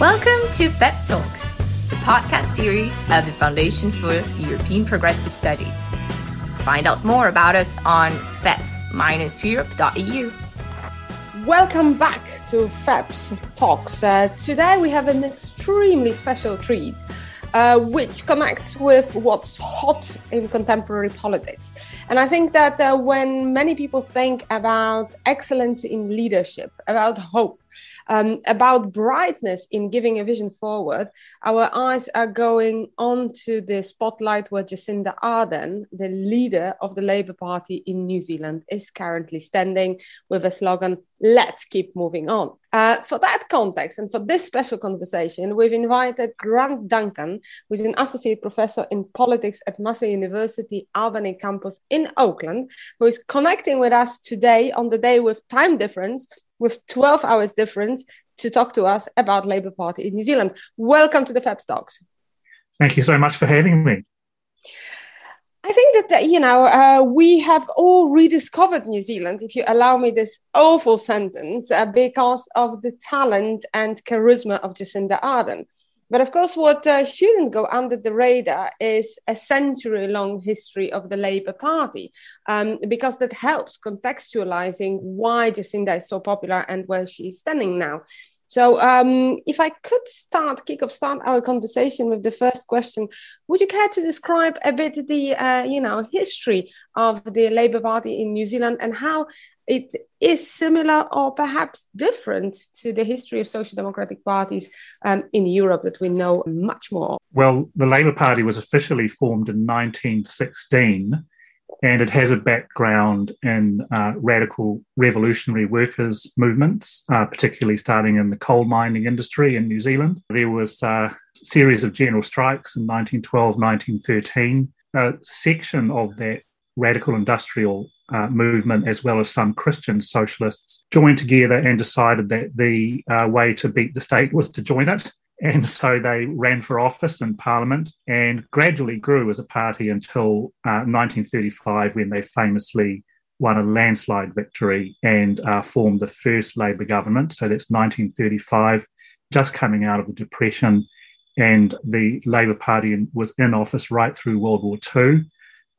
Welcome to FEPS Talks, the podcast series of the Foundation for European Progressive Studies. Find out more about us on feps-europe.eu. Welcome back to FEPS Talks. Uh, today we have an extremely special treat. Uh, which connects with what's hot in contemporary politics. And I think that uh, when many people think about excellence in leadership, about hope, um, about brightness in giving a vision forward, our eyes are going on to the spotlight where Jacinda Ardern, the leader of the Labour Party in New Zealand, is currently standing with a slogan, Let's keep moving on. Uh, for that context and for this special conversation, we've invited Grant Duncan, who's an associate professor in politics at Massey University Albany campus in Auckland, who is connecting with us today on the day with time difference with 12 hours difference to talk to us about Labour Party in New Zealand. Welcome to the FEPS Talks. Thank you so much for having me. I think that, you know, uh, we have all rediscovered New Zealand, if you allow me this awful sentence, uh, because of the talent and charisma of Jacinda Ardern. But of course, what uh, shouldn't go under the radar is a century long history of the Labour Party, um, because that helps contextualizing why Jacinda is so popular and where she's standing now. So, um, if I could start, kick off, start our conversation with the first question, would you care to describe a bit the, uh, you know, history of the Labour Party in New Zealand and how it is similar or perhaps different to the history of social democratic parties um, in Europe that we know much more? Well, the Labour Party was officially formed in 1916 and it has a background in uh, radical revolutionary workers' movements, uh, particularly starting in the coal mining industry in New Zealand. There was a series of general strikes in 1912, 1913. A section of that radical industrial uh, movement, as well as some Christian socialists, joined together and decided that the uh, way to beat the state was to join it. And so they ran for office in Parliament and gradually grew as a party until uh, 1935, when they famously won a landslide victory and uh, formed the first Labour government. So that's 1935, just coming out of the Depression. And the Labour Party was in office right through World War II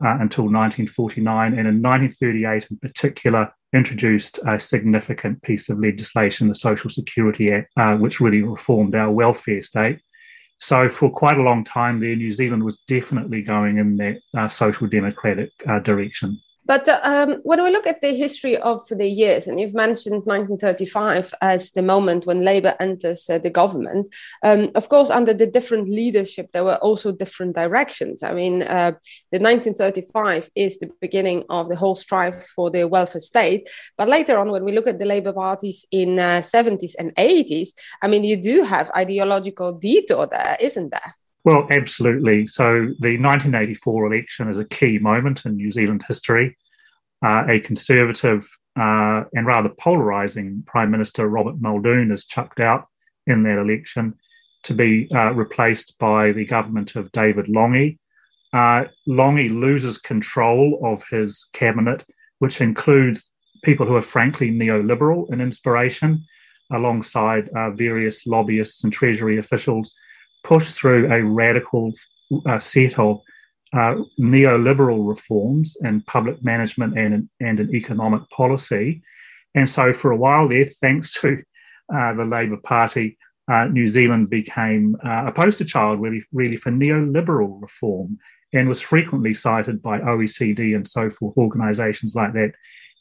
uh, until 1949, and in 1938 in particular, introduced a significant piece of legislation, the Social Security Act, uh, which really reformed our welfare state. So, for quite a long time there, New Zealand was definitely going in that uh, social democratic uh, direction. But um, when we look at the history of the years, and you've mentioned 1935 as the moment when Labour enters uh, the government, um, of course, under the different leadership, there were also different directions. I mean, uh, the 1935 is the beginning of the whole strife for the welfare state. But later on, when we look at the Labour parties in 70s uh, and 80s, I mean, you do have ideological detour there, isn't there? Well, absolutely. So the 1984 election is a key moment in New Zealand history. Uh, a conservative uh, and rather polarising Prime Minister Robert Muldoon is chucked out in that election to be uh, replaced by the government of David Lange. Uh, Lange loses control of his cabinet, which includes people who are frankly neoliberal in inspiration, alongside uh, various lobbyists and Treasury officials push through a radical uh, set of uh, neoliberal reforms in public management and, and in economic policy. And so, for a while there, thanks to uh, the Labour Party, uh, New Zealand became uh, a poster child really, really for neoliberal reform and was frequently cited by OECD and so forth, organisations like that,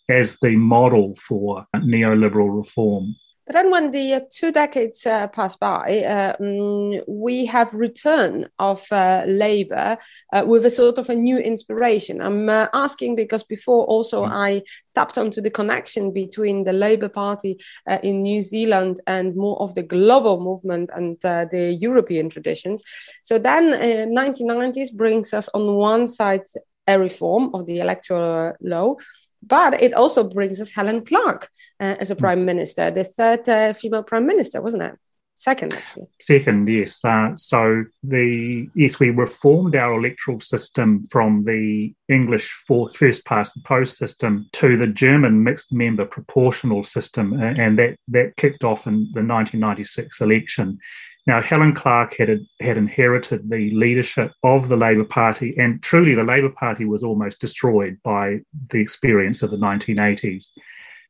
as the model for neoliberal reform. But then, when the uh, two decades uh, pass by, uh, um, we have return of uh, Labour uh, with a sort of a new inspiration. I'm uh, asking because before also mm. I tapped onto the connection between the Labour Party in New Zealand and more of the global movement and the European traditions. So then, 1990s brings us on one side a reform of the electoral law but it also brings us Helen Clark uh, as a hmm. prime minister, the third uh, female prime minister, wasn't it? Second, actually. Second, yes. Uh, so the yes, we reformed our electoral system from the English for first past the post system to the German mixed member proportional system, and that that kicked off in the 1996 election. Now, Helen Clark had had inherited the leadership of the Labour Party, and truly, the Labour Party was almost destroyed by the experience of the 1980s.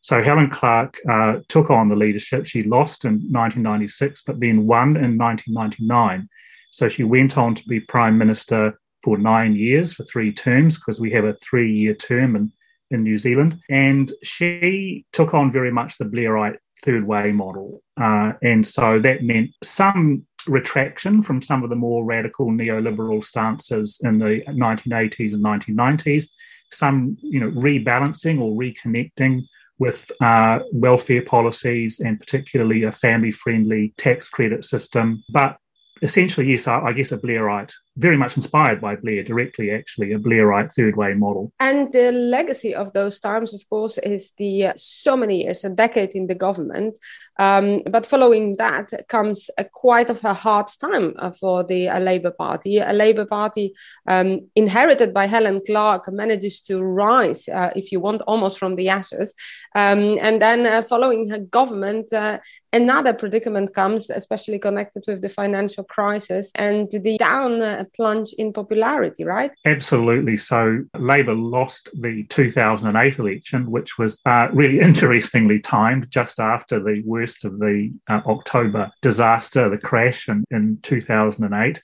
So Helen Clark uh, took on the leadership. She lost in 1996, but then won in 1999. So she went on to be prime minister for nine years for three terms because we have a three year term in, in New Zealand. And she took on very much the Blairite third way model. Uh, and so that meant some retraction from some of the more radical neoliberal stances in the 1980s and 1990s, some you know rebalancing or reconnecting with uh, welfare policies and particularly a family friendly tax credit system. But essentially, yes, I, I, guess a Blairite, very much inspired by Blair directly, actually, a Blairite third way model. And the legacy of those times, of course, is the uh, so many years, a decade in the government. Um, but following that comes a quite of a hard time uh, for the uh, Labour Party. A Labour Party um, inherited by Helen Clark manages to rise, uh, if you want, almost from the ashes. Um, and then uh, following her government, uh, another predicament comes, especially connected with the financial crisis and the down plunge in popularity, right? Absolutely. So Labour lost the 2008 election, which was uh, really interestingly timed just after the worst of the uh, October disaster, the crash in, in 2008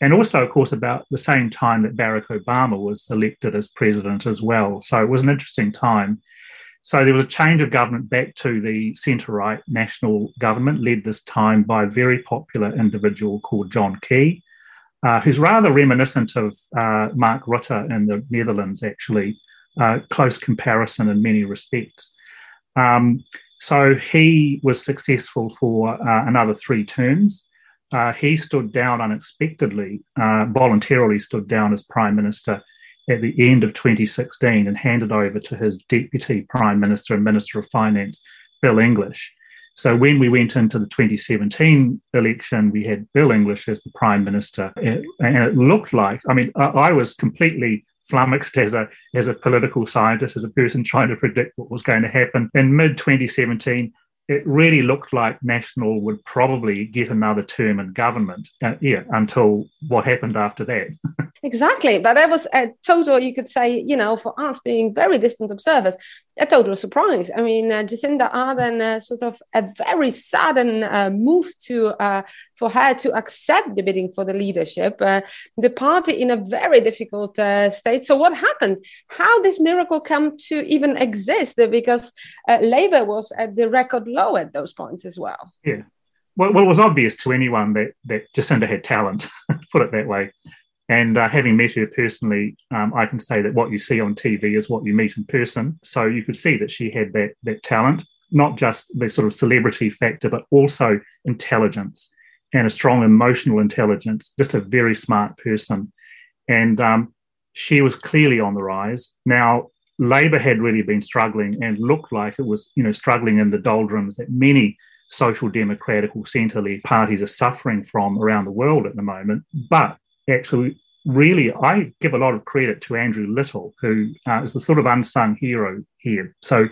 and also, of course, about the same time that Barack Obama was elected as president as well. So it was an interesting time. So there was a change of government back to the centre right national government, led this time by a very popular individual called John Key, uh, who's rather reminiscent of uh, Mark Rutte in the Netherlands, actually, uh, close comparison in many respects. Um, so he was successful for uh, another three terms. Uh, he stood down unexpectedly, uh, voluntarily stood down as prime minister at the end of 2016 and handed over to his deputy prime minister and minister of finance, Bill English. So when we went into the 2017 election, we had Bill English as the prime minister, and it looked like I mean I was completely flummoxed as a as a political scientist, as a person trying to predict what was going to happen. In mid 2017, it really looked like National would probably get another term in government. Uh, yeah, until what happened after that. exactly, but that was a total. You could say, you know, for us being very distant observers, a total surprise. I mean, uh, Jacinda Ardern uh, sort of a very sudden uh, move to uh, for her to accept the bidding for the leadership. Uh, the party in a very difficult uh, state. So, what happened? How this miracle come to even exist? Because Labour was at the record low at those points as well. Yeah. Well, well, it was obvious to anyone that that Jacinda had talent. put it that way. And uh, having met her personally, um, I can say that what you see on TV is what you meet in person. So you could see that she had that that talent, not just the sort of celebrity factor, but also intelligence and a strong emotional intelligence. Just a very smart person, and um, she was clearly on the rise. Now, Labor had really been struggling and looked like it was, you know, struggling in the doldrums that many social democratic or centre-left parties are suffering from around the world at the moment. But actually really, I give a lot of credit to Andrew Little, who uh, is the sort of unsung hero here. So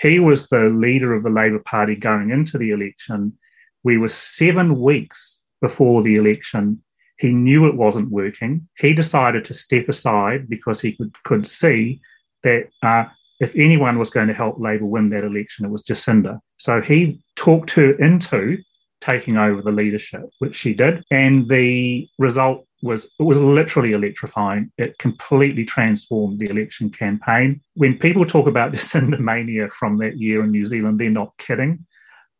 he was the leader of the Labour Party going into the election. We were seven weeks before the election. He knew it wasn't working. He decided to step aside because he could, could see that uh, if anyone was going to help Labour win that election, it was Jacinda. So he talked her into taking over the leadership, which she did. And the result was it was literally electrifying. It completely transformed the election campaign. When people talk about Jacinda mania from that year in New Zealand, they're not kidding.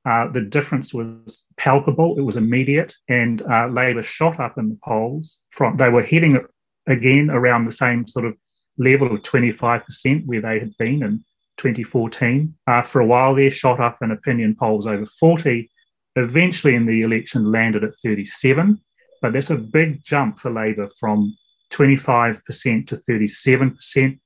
Uh, the difference was palpable. It was immediate, and uh, Labor shot up in the polls. From they were heading again around the same sort of level of 25% where they had been in 2014. Uh, for a while, they shot up in opinion polls over 40. Eventually, in the election, landed at 37 but that's a big jump for Labor from 25% to 37%.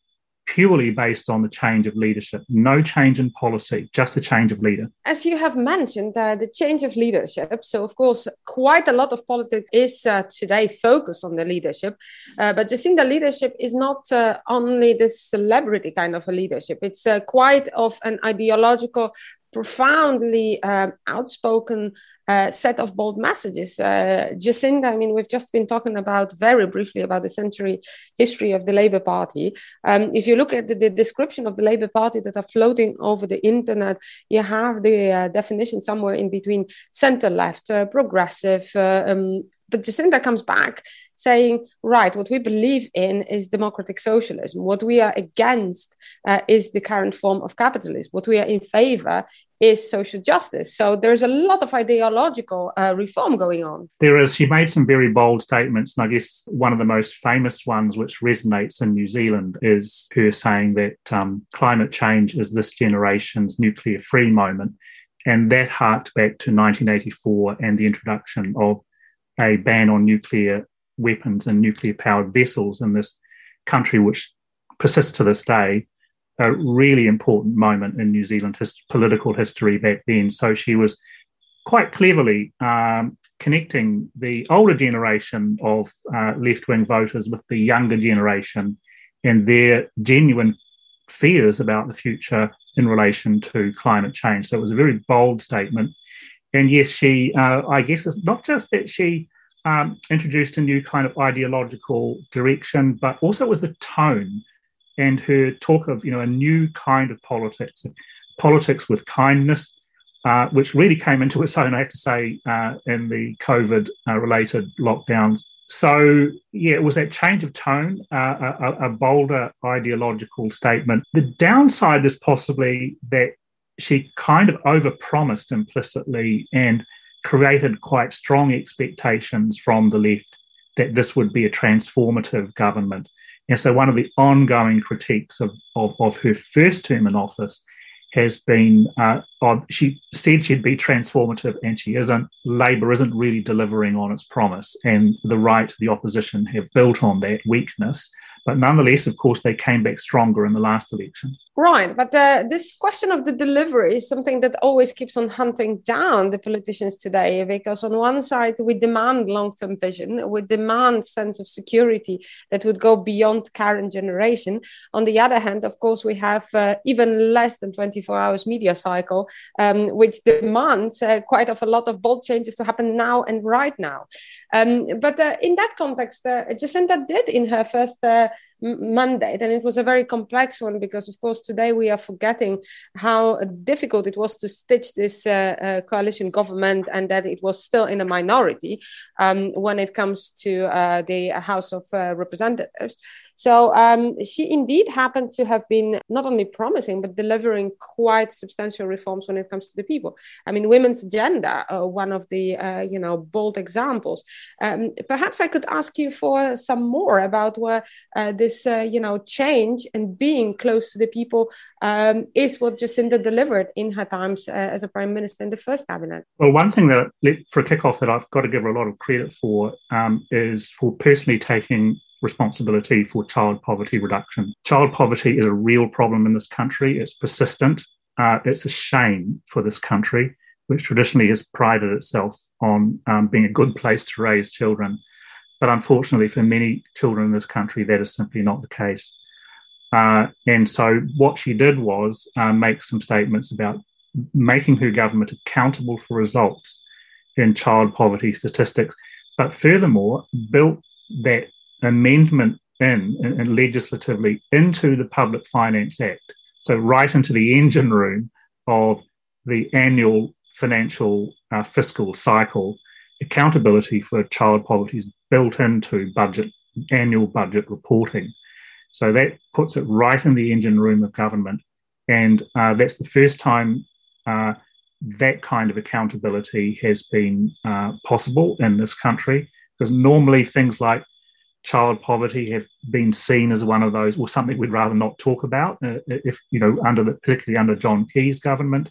purely based on the change of leadership. No change in policy, just a change of leader. As you have mentioned, uh, the change of leadership. So, of course, quite a lot of politics is uh, today focused on the leadership. Uh, but Jacinda leadership is not uh, only the celebrity kind of a leadership, it's uh, quite of an ideological profoundly uh, outspoken uh, set of bold messages. Uh, Jacinda, I mean, we've just been talking about very briefly about the century history of the Labour Party. Um, if you look at the, the, description of the Labour Party that are floating over the internet, you have the uh, definition somewhere in between centre left, uh, progressive. Uh, um, but Jacinda comes back saying, right, what we believe in is democratic socialism. What we are against uh, is the current form of capitalism. What we are in favor is social justice. So there's a lot of ideological uh, reform going on. There is. She made some very bold statements. And I guess one of the most famous ones, which resonates in New Zealand, is her saying that um, climate change is this generation's nuclear free moment. And that harked back to 1984 and the introduction of a ban on nuclear weapons and nuclear powered vessels in this country, which persists to this day, a really important moment in New Zealand his, political history back then. So she was quite cleverly um, connecting the older generation of uh, left wing voters with the younger generation and their genuine fears about the future in relation to climate change. So it was a very bold statement. And yes, she, uh, I guess, it's not just that she um, introduced a new kind of ideological direction, but also was the tone and her talk of you know a new kind of politics, politics with kindness, uh, which really came into its own, I have to say, uh, in the COVID-related uh, lockdowns. So yeah, it was that change of tone, uh, a, a bolder ideological statement. The downside is possibly that she kind of overpromised implicitly and created quite strong expectations from the left that this would be a transformative government. And so, one of the ongoing critiques of, of, of her first term in office has been uh, she said she'd be transformative and she isn't. Labour isn't really delivering on its promise, and the right, the opposition have built on that weakness. But nonetheless, of course, they came back stronger in the last election. Right, but uh, this question of the delivery is something that always keeps on hunting down the politicians today. Because on one side, we demand long-term vision, we demand sense of security that would go beyond current generation. On the other hand, of course, we have uh, even less than 24 hours media cycle, um, which demands uh, quite of a lot of bold changes to happen now and right now. Um, but uh, in that context, uh, Jacinda did in her first uh, mandate. And it was a very complex one because, of course, today we are forgetting how difficult it was to stitch this uh, uh, coalition government and that it was still in a minority um, when it comes to uh, the House of uh, Representatives. So um, she indeed happened to have been not only promising, but delivering quite substantial reforms when it comes to the people. I mean, women's agenda, uh, one of the, uh, you know, bold examples. Um, perhaps I could ask you for some more about where uh, this, uh, you know, change and being close to the people um, is what Jacinda delivered in her times uh, as a prime minister in the first cabinet. Well, one thing that, for a kickoff, that I've got to give her a lot of credit for um, is for personally taking responsibility for child poverty reduction. Child poverty is a real problem in this country. It's persistent. Uh, it's a shame for this country, which traditionally has prided itself on um, being a good place to raise children. But unfortunately, for many children in this country, that is simply not the case. Uh, and so, what she did was uh, make some statements about making her government accountable for results in child poverty statistics, but furthermore, built that amendment in, and legislatively into the Public Finance Act. So, right into the engine room of the annual financial uh, fiscal cycle, accountability for child poverty is built into budget annual budget reporting. So that puts it right in the engine room of government, and uh, that's the first time uh, that kind of accountability has been uh, possible in this country. Because normally things like child poverty have been seen as one of those, or something we'd rather not talk about, uh, if you know, under the, particularly under John Key's government,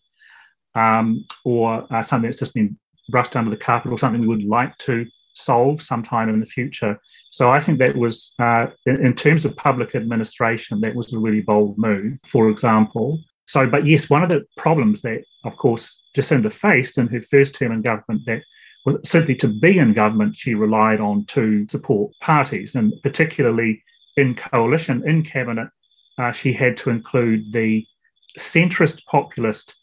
um, or uh, something that's just been brushed under the carpet, or something we would like to solve sometime in the future. So I think that was, uh, in, in, terms of public administration, that was a really bold move, for example. So, but yes, one of the problems that, of course, Jacinda faced in her first term in government that was simply to be in government, she relied on two support parties, and particularly in coalition, in cabinet, uh, she had to include the centrist populist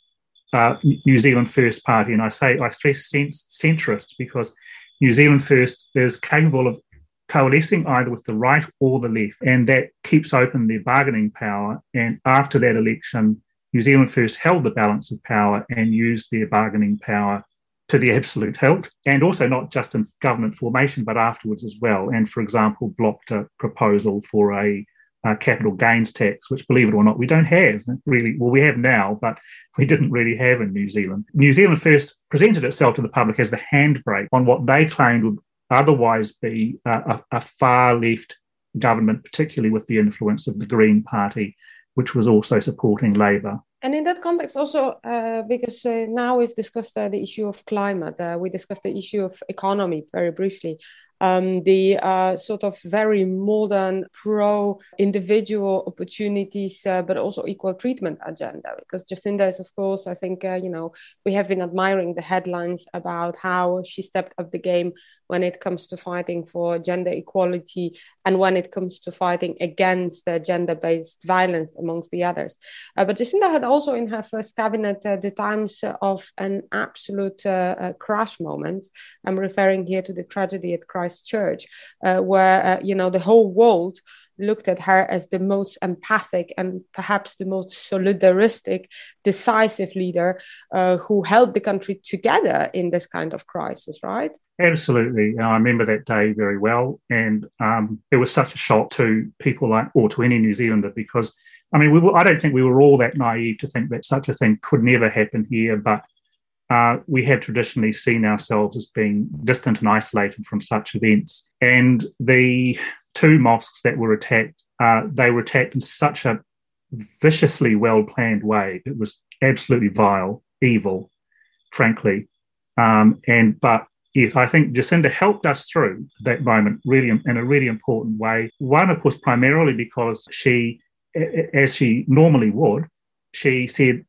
uh, New Zealand First Party. And I say, I stress centrist because New Zealand First is capable of coalescing either with the right or the left, and that keeps open their bargaining power. And after that election, New Zealand First held the balance of power and used their bargaining power to the absolute hilt, and also not just in government formation, but afterwards as well. And for example, blocked a proposal for a uh, capital gains tax, which, believe it or not, we don't have really. Well, we have now, but we didn't really have in New Zealand. New Zealand first presented itself to the public as the handbrake on what they claimed would otherwise be a, a far left government, particularly with the influence of the Green Party, which was also supporting Labour. And in that context, also uh, because uh, now we've discussed uh, the issue of climate, uh, we discussed the issue of economy very briefly um, the uh, sort of very modern pro individual opportunities, uh, but also equal treatment agenda. Because Jacinda is, of course, I think, uh, you know, we have been admiring the headlines about how she stepped up the game when it comes to fighting for gender equality and when it comes to fighting against gender based violence, amongst the others. Uh, but Jacinda had also in her first cabinet uh, the times of an absolute uh, crash moment. I'm referring here to the tragedy at Christ Christchurch, uh, where uh, you know the whole world looked at her as the most empathic and perhaps the most solidaristic, decisive leader uh, who held the country together in this kind of crisis, right? Absolutely. And I remember that day very well. And um, it was such a shock to people like, or to any New Zealander, because I mean, we were, I don't think we were all that naive to think that such a thing could never happen here. But uh, we have traditionally seen ourselves as being distant and isolated from such events. And the two mosques that were attacked, uh, they were attacked in such a viciously well planned way. It was absolutely vile, evil, frankly. Um, and but yes, I think Jacinda helped us through that moment really in a really important way. One, of course, primarily because she, as she normally would, she said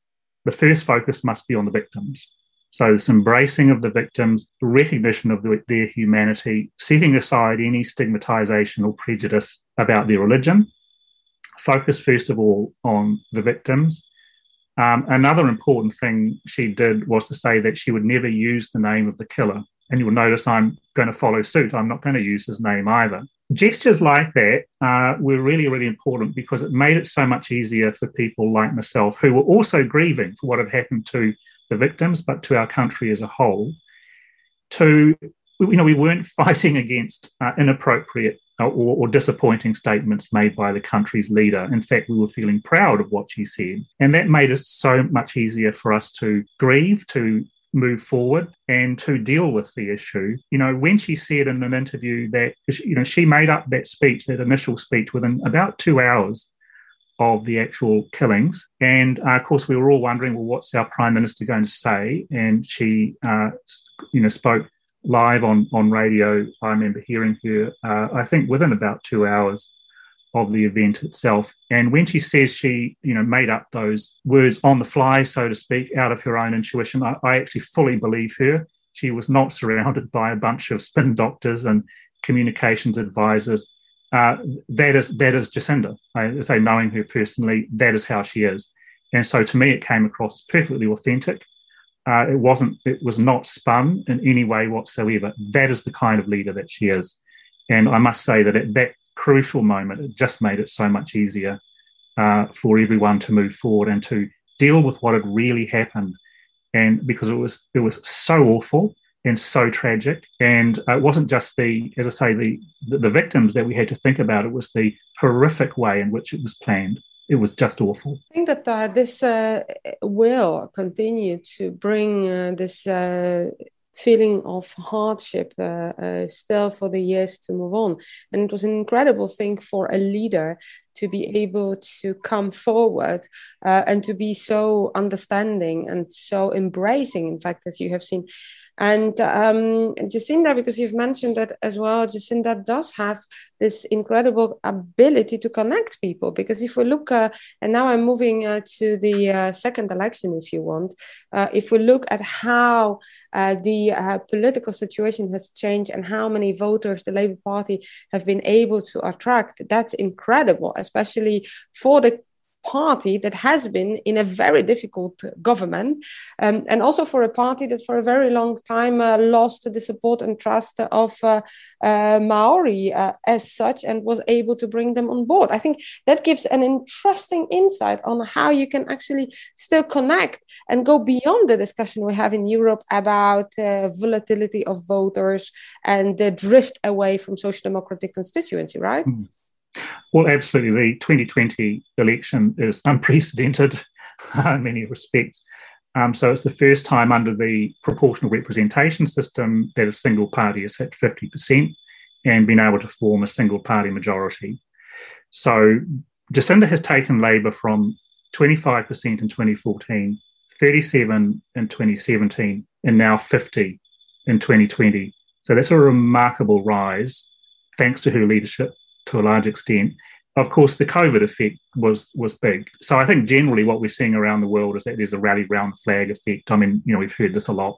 the first focus must be on the victims. So, this embracing of the victims, recognition of the, their humanity, setting aside any stigmatization or prejudice about their religion, focus first of all on the victims. Um, another important thing she did was to say that she would never use the name of the killer. And you'll notice I'm going to follow suit. I'm not going to use his name either. Gestures like that uh, were really, really important because it made it so much easier for people like myself who were also grieving for what had happened to the victims, but to our country as a whole. To, you know, we weren't fighting against uh, inappropriate or, or, disappointing statements made by the country's leader. In fact, we were feeling proud of what she said. And that made it so much easier for us to grieve, to move forward and to deal with the issue. You know, when she said in an interview that, you know, she made up that speech, that initial speech within about two hours of the actual killings. And uh, of course, we were all wondering, well, what's our prime minister going to say? And she, uh, you know, spoke live on on radio. I remember hearing her. Uh, I think within about two hours of the event itself. And when she says she, you know, made up those words on the fly, so to speak, out of her own intuition, I, I actually fully believe her. She was not surrounded by a bunch of spin doctors and communications advisors uh, that is that is Jacinda. I say knowing her personally, that is how she is. And so to me, it came across as perfectly authentic. Uh, it wasn't. It was not spun in any way whatsoever. That is the kind of leader that she is. And I must say that at that crucial moment, it just made it so much easier uh, for everyone to move forward and to deal with what had really happened. And because it was it was so awful, and so tragic. And uh, it wasn't just the, as I say, the, the, victims that we had to think about. It was the horrific way in which it was planned. It was just awful. I think that uh, this uh, will continue to bring uh, this uh, feeling of hardship uh, still for the years to move on. And it was an incredible thing for a leader to be able to come forward and to be so understanding and so embracing, in fact, as you have seen And um, Jacinda, because you've mentioned that as well, Jacinda does have this incredible ability to connect people. Because if we look, uh, and now I'm moving uh, to the uh, second election, if you want, uh, if we look at how uh, the uh, political situation has changed and how many voters the Labour Party have been able to attract, that's incredible, especially for the party that has been in a very difficult government, um, and also for a party that for a very long time uh, lost the support and trust of uh, uh, Maori uh, as such and was able to bring them on board. I think that gives an interesting insight on how you can actually still connect and go beyond the discussion we have in Europe about uh, volatility of voters and the drift away from social democratic constituency, right? Mm. Well, absolutely. The 2020 election is unprecedented in many respects. Um, so it's the first time under the proportional representation system that a single party has hit 50% and been able to form a single party majority. So Jacinda has taken Labour from 25% in 2014, 37 in 2017, and now 50 in 2020. So that's a remarkable rise thanks to her leadership to a large extent. Of course, the COVID effect was was big. So I think generally what we're seeing around the world is that there's a rally round the flag effect. I mean, you know, we've heard this a lot.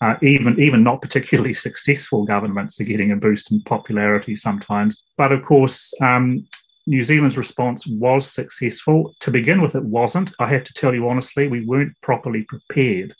Uh, even even not particularly successful governments are getting a boost in popularity sometimes. But of course, um, New Zealand's response was successful. To begin with, it wasn't. I have to tell you honestly, we weren't properly prepared,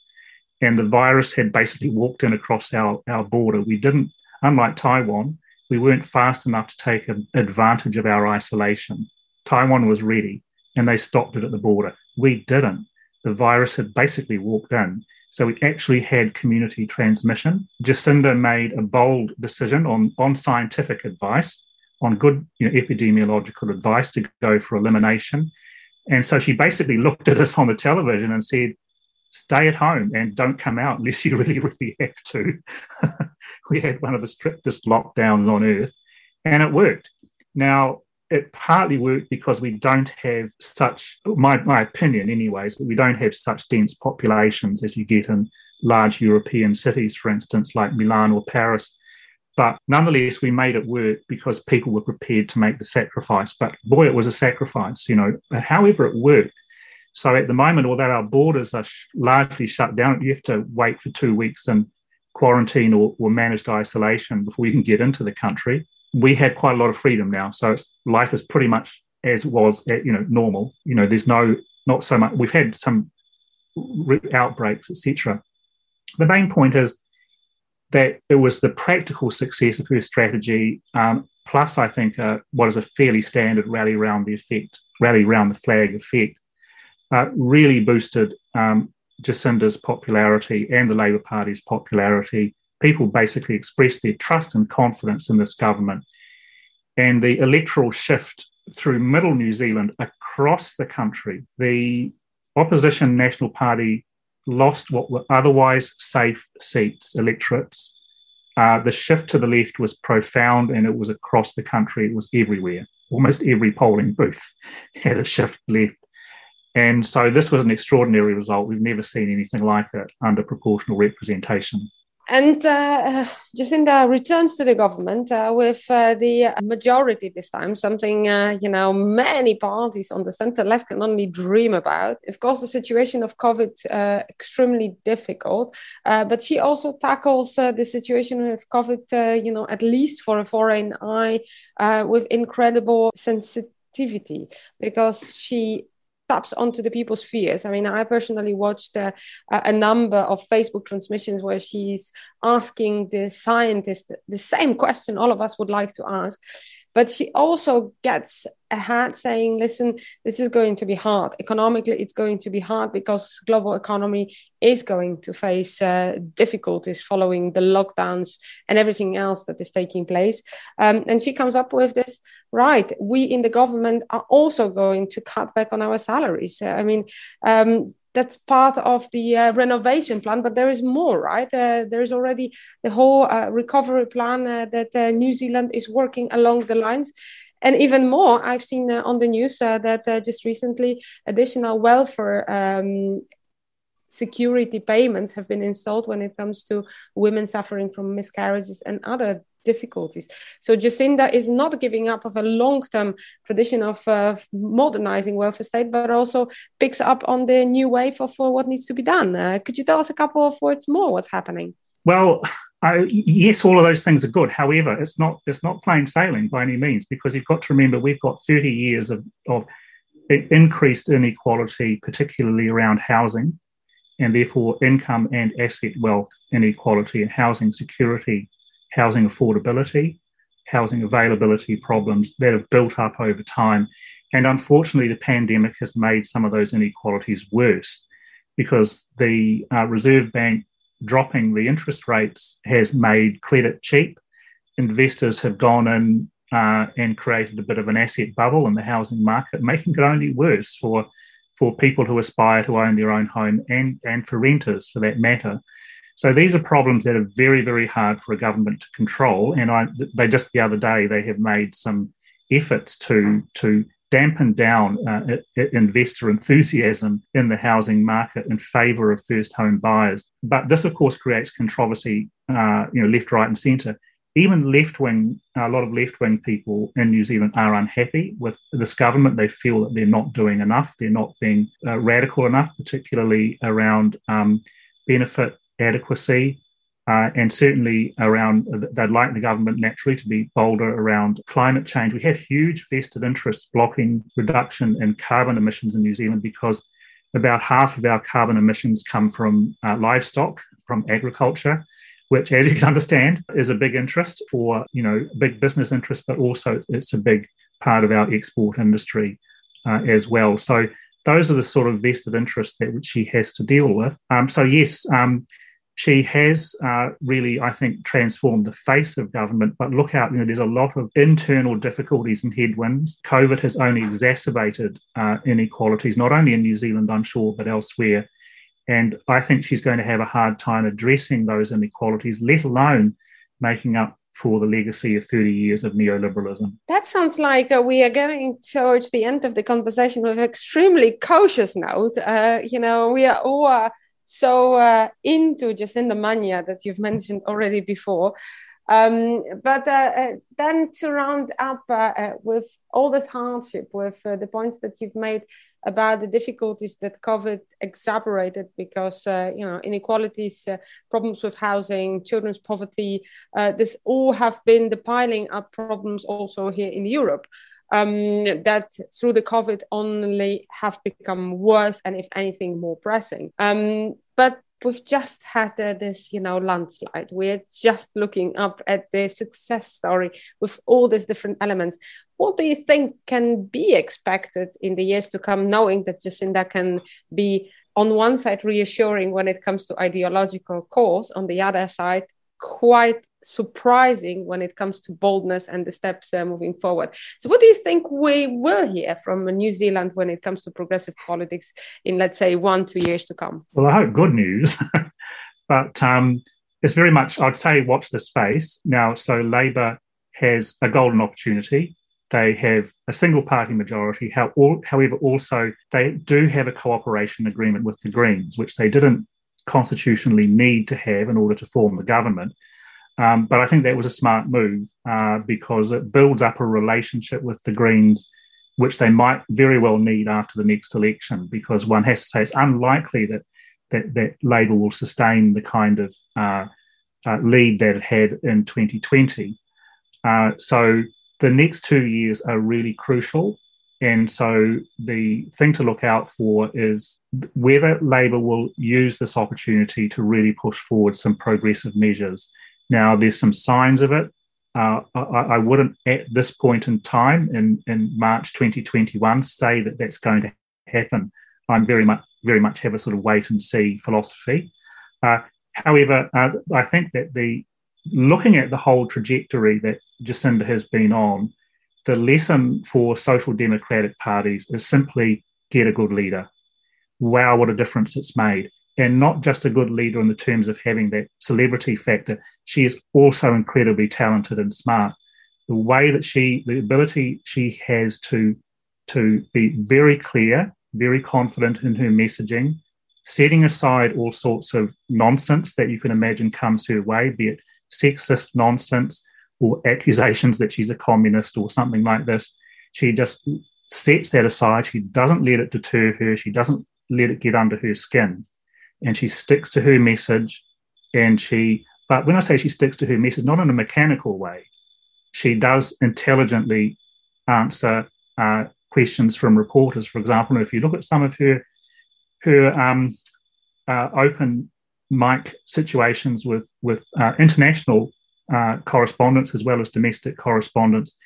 and the virus had basically walked in across our our border. We didn't, unlike Taiwan, we weren't fast enough to take advantage of our isolation. Taiwan was ready and they stopped it at the border. We didn't. The virus had basically walked in. So we actually had community transmission. Jacinda made a bold decision on, on scientific advice, on good you know, epidemiological advice to go for elimination. And so she basically looked at us on the television and said, stay at home and don't come out unless you really, really have to. we had one of the strictest lockdowns on earth, and it worked. Now, it partly worked because we don't have such, my, my opinion, anyways, but we don't have such dense populations as you get in large European cities, for instance, like Milan or Paris. But nonetheless, we made it work because people were prepared to make the sacrifice. But boy, it was a sacrifice, you know. However, it worked. So at the moment, although our borders are sh- largely shut down, you have to wait for two weeks in quarantine or, or managed isolation before you can get into the country. We have quite a lot of freedom now, so life is pretty much as it was, at, you know, normal. You know, there's no not so much. We've had some outbreaks, etc. The main point is that it was the practical success of her strategy, um, plus I think uh, what is a fairly standard rally around the effect, rally around the flag effect, uh, really boosted um, Jacinda's popularity and the Labour Party's popularity. People basically expressed their trust and confidence in this government. And the electoral shift through middle New Zealand across the country, the opposition National Party lost what were otherwise safe seats, electorates. Uh, the shift to the left was profound and it was across the country, it was everywhere. Almost every polling booth had a shift left. And so this was an extraordinary result. We've never seen anything like it under proportional representation. And uh, Jacinda returns to the government uh, with uh, the majority this time, something uh, you know many parties on the centre left can only dream about. Of course, the situation of COVID uh, extremely difficult, uh, but she also tackles the situation of COVID, you know, at least for a foreign eye, with incredible sensitivity because she taps onto the people's fears. I mean, I personally watched uh, a number of Facebook transmissions where she's asking the scientists the same question all of us would like to ask. But she also gets ahead saying, listen, this is going to be hard. Economically, it's going to be hard because global economy is going to face uh, difficulties following the lockdowns and everything else that is taking place. Um, and she comes up with this, right, we in the government are also going to cut back on our salaries. I mean, um, that's part of the uh, renovation plan but there is more right? Uh, there is already the whole uh, recovery plan uh, that uh, new zealand is working along the lines. And even more i've seen uh, on the news that just recently additional welfare um, security payments have been installed when it comes to women suffering from miscarriages and other difficulties. So Jacinda is not giving up of a long-term tradition of uh, modernizing welfare state, but also picks up on the new wave of uh, what needs to be done. Uh, could you tell us a couple of words more? What's happening? Well, I, yes, all of those things are good. However, it's not it's not plain sailing by any means because you've got to remember we've got 30 years of, of increased inequality, particularly around housing, and therefore income and asset wealth inequality and housing security, housing affordability, housing availability problems that have built up over time. And unfortunately, the pandemic has made some of those inequalities worse because the uh, Reserve Bank dropping the interest rates has made credit cheap. Investors have gone in uh, and created a bit of an asset bubble in the housing market, making it only worse for for people who aspire to own their own home and and for renters for that matter. So these are problems that are very very hard for a government to control. And I they just the other day they have made some efforts to to dampen down uh, investor enthusiasm in the housing market in favour of first home buyers. But this, of course, creates controversy, uh, you know, left, right, and centre. Even left wing, a lot of left wing people in New Zealand are unhappy with this government. They feel that they're not doing enough. They're not being uh, radical enough, particularly around um, benefit adequacy, uh, and certainly around, they'd like the government naturally to be bolder around climate change. We have huge vested interests blocking reduction in carbon emissions in New Zealand because about half of our carbon emissions come from uh, livestock, from agriculture, which, as you can understand, is a big interest for, you know, big business interest, but also it's a big part of our export industry uh, as well. So those are the sort of vested interests that she has to deal with. Um, so yes, um, she has uh, really, I think, transformed the face of government. But look out, you know, there's a lot of internal difficulties and headwinds. COVID has only exacerbated uh, inequalities, not only in New Zealand, I'm sure, but elsewhere. And I think she's going to have a hard time addressing those inequalities, let alone making up for the legacy of 30 years of neoliberalism. That sounds like uh, we are going towards the end of the conversation with extremely cautious note. Uh, you know, we are all uh, so uh, into Jacinda Mania that you've mentioned already before. Um, but uh, uh, then to round up uh, uh with all this hardship, with uh, the points that you've made about the difficulties that COVID exacerbated because, you know, inequalities, problems with housing, children's poverty, this all have been the piling up problems also here in Europe um, that through the COVID only have become worse and, if anything, more pressing. Um, but we've just had uh, this, you know, landslide. We're just looking up at the success story with all these different elements. What do you think can be expected in the years to come, knowing that Jacinda can be on one side reassuring when it comes to ideological cause, on the other side quite surprising when it comes to boldness and the steps uh, moving forward. So, what do you think we will hear from New Zealand when it comes to progressive politics in, let's say, one, two years to come? Well, I hope good news, but um, it's very much, I'd say, watch the space. Now, so Labour has a golden opportunity. They have a single party majority. How, however, also they do have a cooperation agreement with the Greens, which they didn't constitutionally need to have in order to form the government. Um, but I think that was a smart move uh, because it builds up a relationship with the Greens, which they might very well need after the next election. Because one has to say it's unlikely that that, that Labor will sustain the kind of uh, uh, lead that it had in 2020. Uh, so the next two years are really crucial. And so the thing to look out for is whether Labor will use this opportunity to really push forward some progressive measures. Now, there's some signs of it. Uh, I, I, wouldn't at this point in time in, in March 2021 say that that's going to happen. I'm very much very much have a sort of wait and see philosophy. Uh, however, uh, I think that the looking at the whole trajectory that Jacinda has been on, the lesson for social democratic parties is simply get a good leader. Wow, what a difference it's made. And not just a good leader in the terms of having that celebrity factor, she is also incredibly talented and smart. The way that she, the ability she has to, to be very clear, very confident in her messaging, setting aside all sorts of nonsense that you can imagine comes her way, be it sexist nonsense or accusations that she's a communist or something like this. She just sets that aside. She doesn't let it deter her. She doesn't let it get under her skin. And she sticks to her message. And she, but when I say she sticks to her message, not in a mechanical way, she does intelligently answer uh, questions from reporters. For example, if you look at some of her her um, uh, open mic situations with with uh, international uh, correspondence as well as domestic correspondence,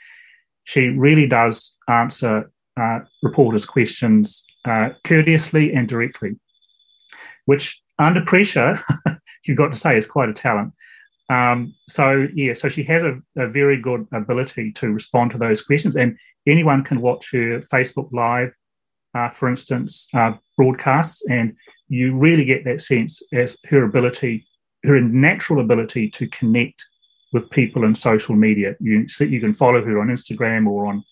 she really does answer uh, reporters' questions uh, courteously and directly, which under pressure, you've got to say is quite a talent. Um, so yeah, so she has a, a, very good ability to respond to those questions, and anyone can watch her Facebook Live, uh, for instance, uh, broadcasts, and you really get that sense as her ability, her natural ability to connect with people in social media. You you can follow her on Instagram or on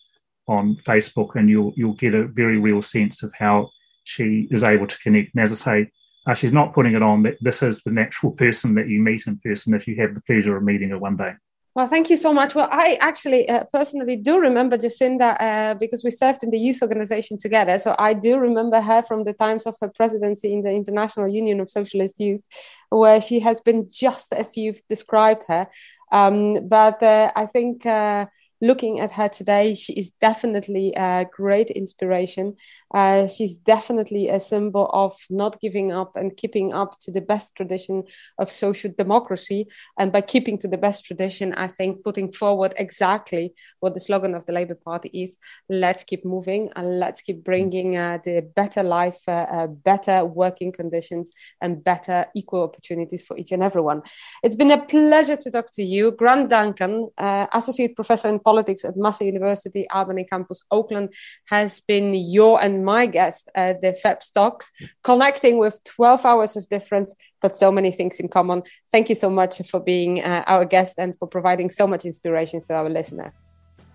on Facebook, and you'll you'll get a very real sense of how she is able to connect. And as I say, uh, she's not putting it on that this is the natural person that you meet in person if you have the pleasure of meeting her one day. Well, thank you so much. Well, I actually uh, personally do remember Jacinda uh, because we served in the youth organization together. So I do remember her from the times of her presidency in the International Union of Socialist Youth, where she has been just as you've described her. Um, but uh, I think uh, looking at her today, she is definitely a great inspiration. Uh, she's definitely a symbol of not giving up and keeping up to the best tradition of social democracy. And by keeping to the best tradition, I think putting forward exactly what the slogan of the Labour Party is let's keep moving and let's keep bringing uh, the better life, uh, uh better working conditions, and better equal opportunities for each and everyone. It's been a pleasure to talk to you, Grant Duncan, uh, Associate Professor in politics at Massey University, Albany Campus, Auckland, has been your and my guest at the FEPS Talks, connecting with 12 hours of difference, but so many things in common. Thank you so much for being uh, our guest and for providing so much inspiration to our listener.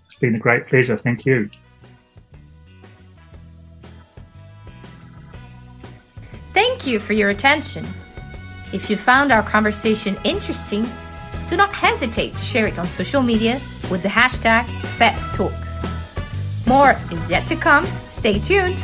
It's been a great pleasure. Thank you. Thank you for your attention. If you found our conversation interesting, do not hesitate to share it on social media with the hashtag FEPSTalks. More is yet to come. Stay tuned.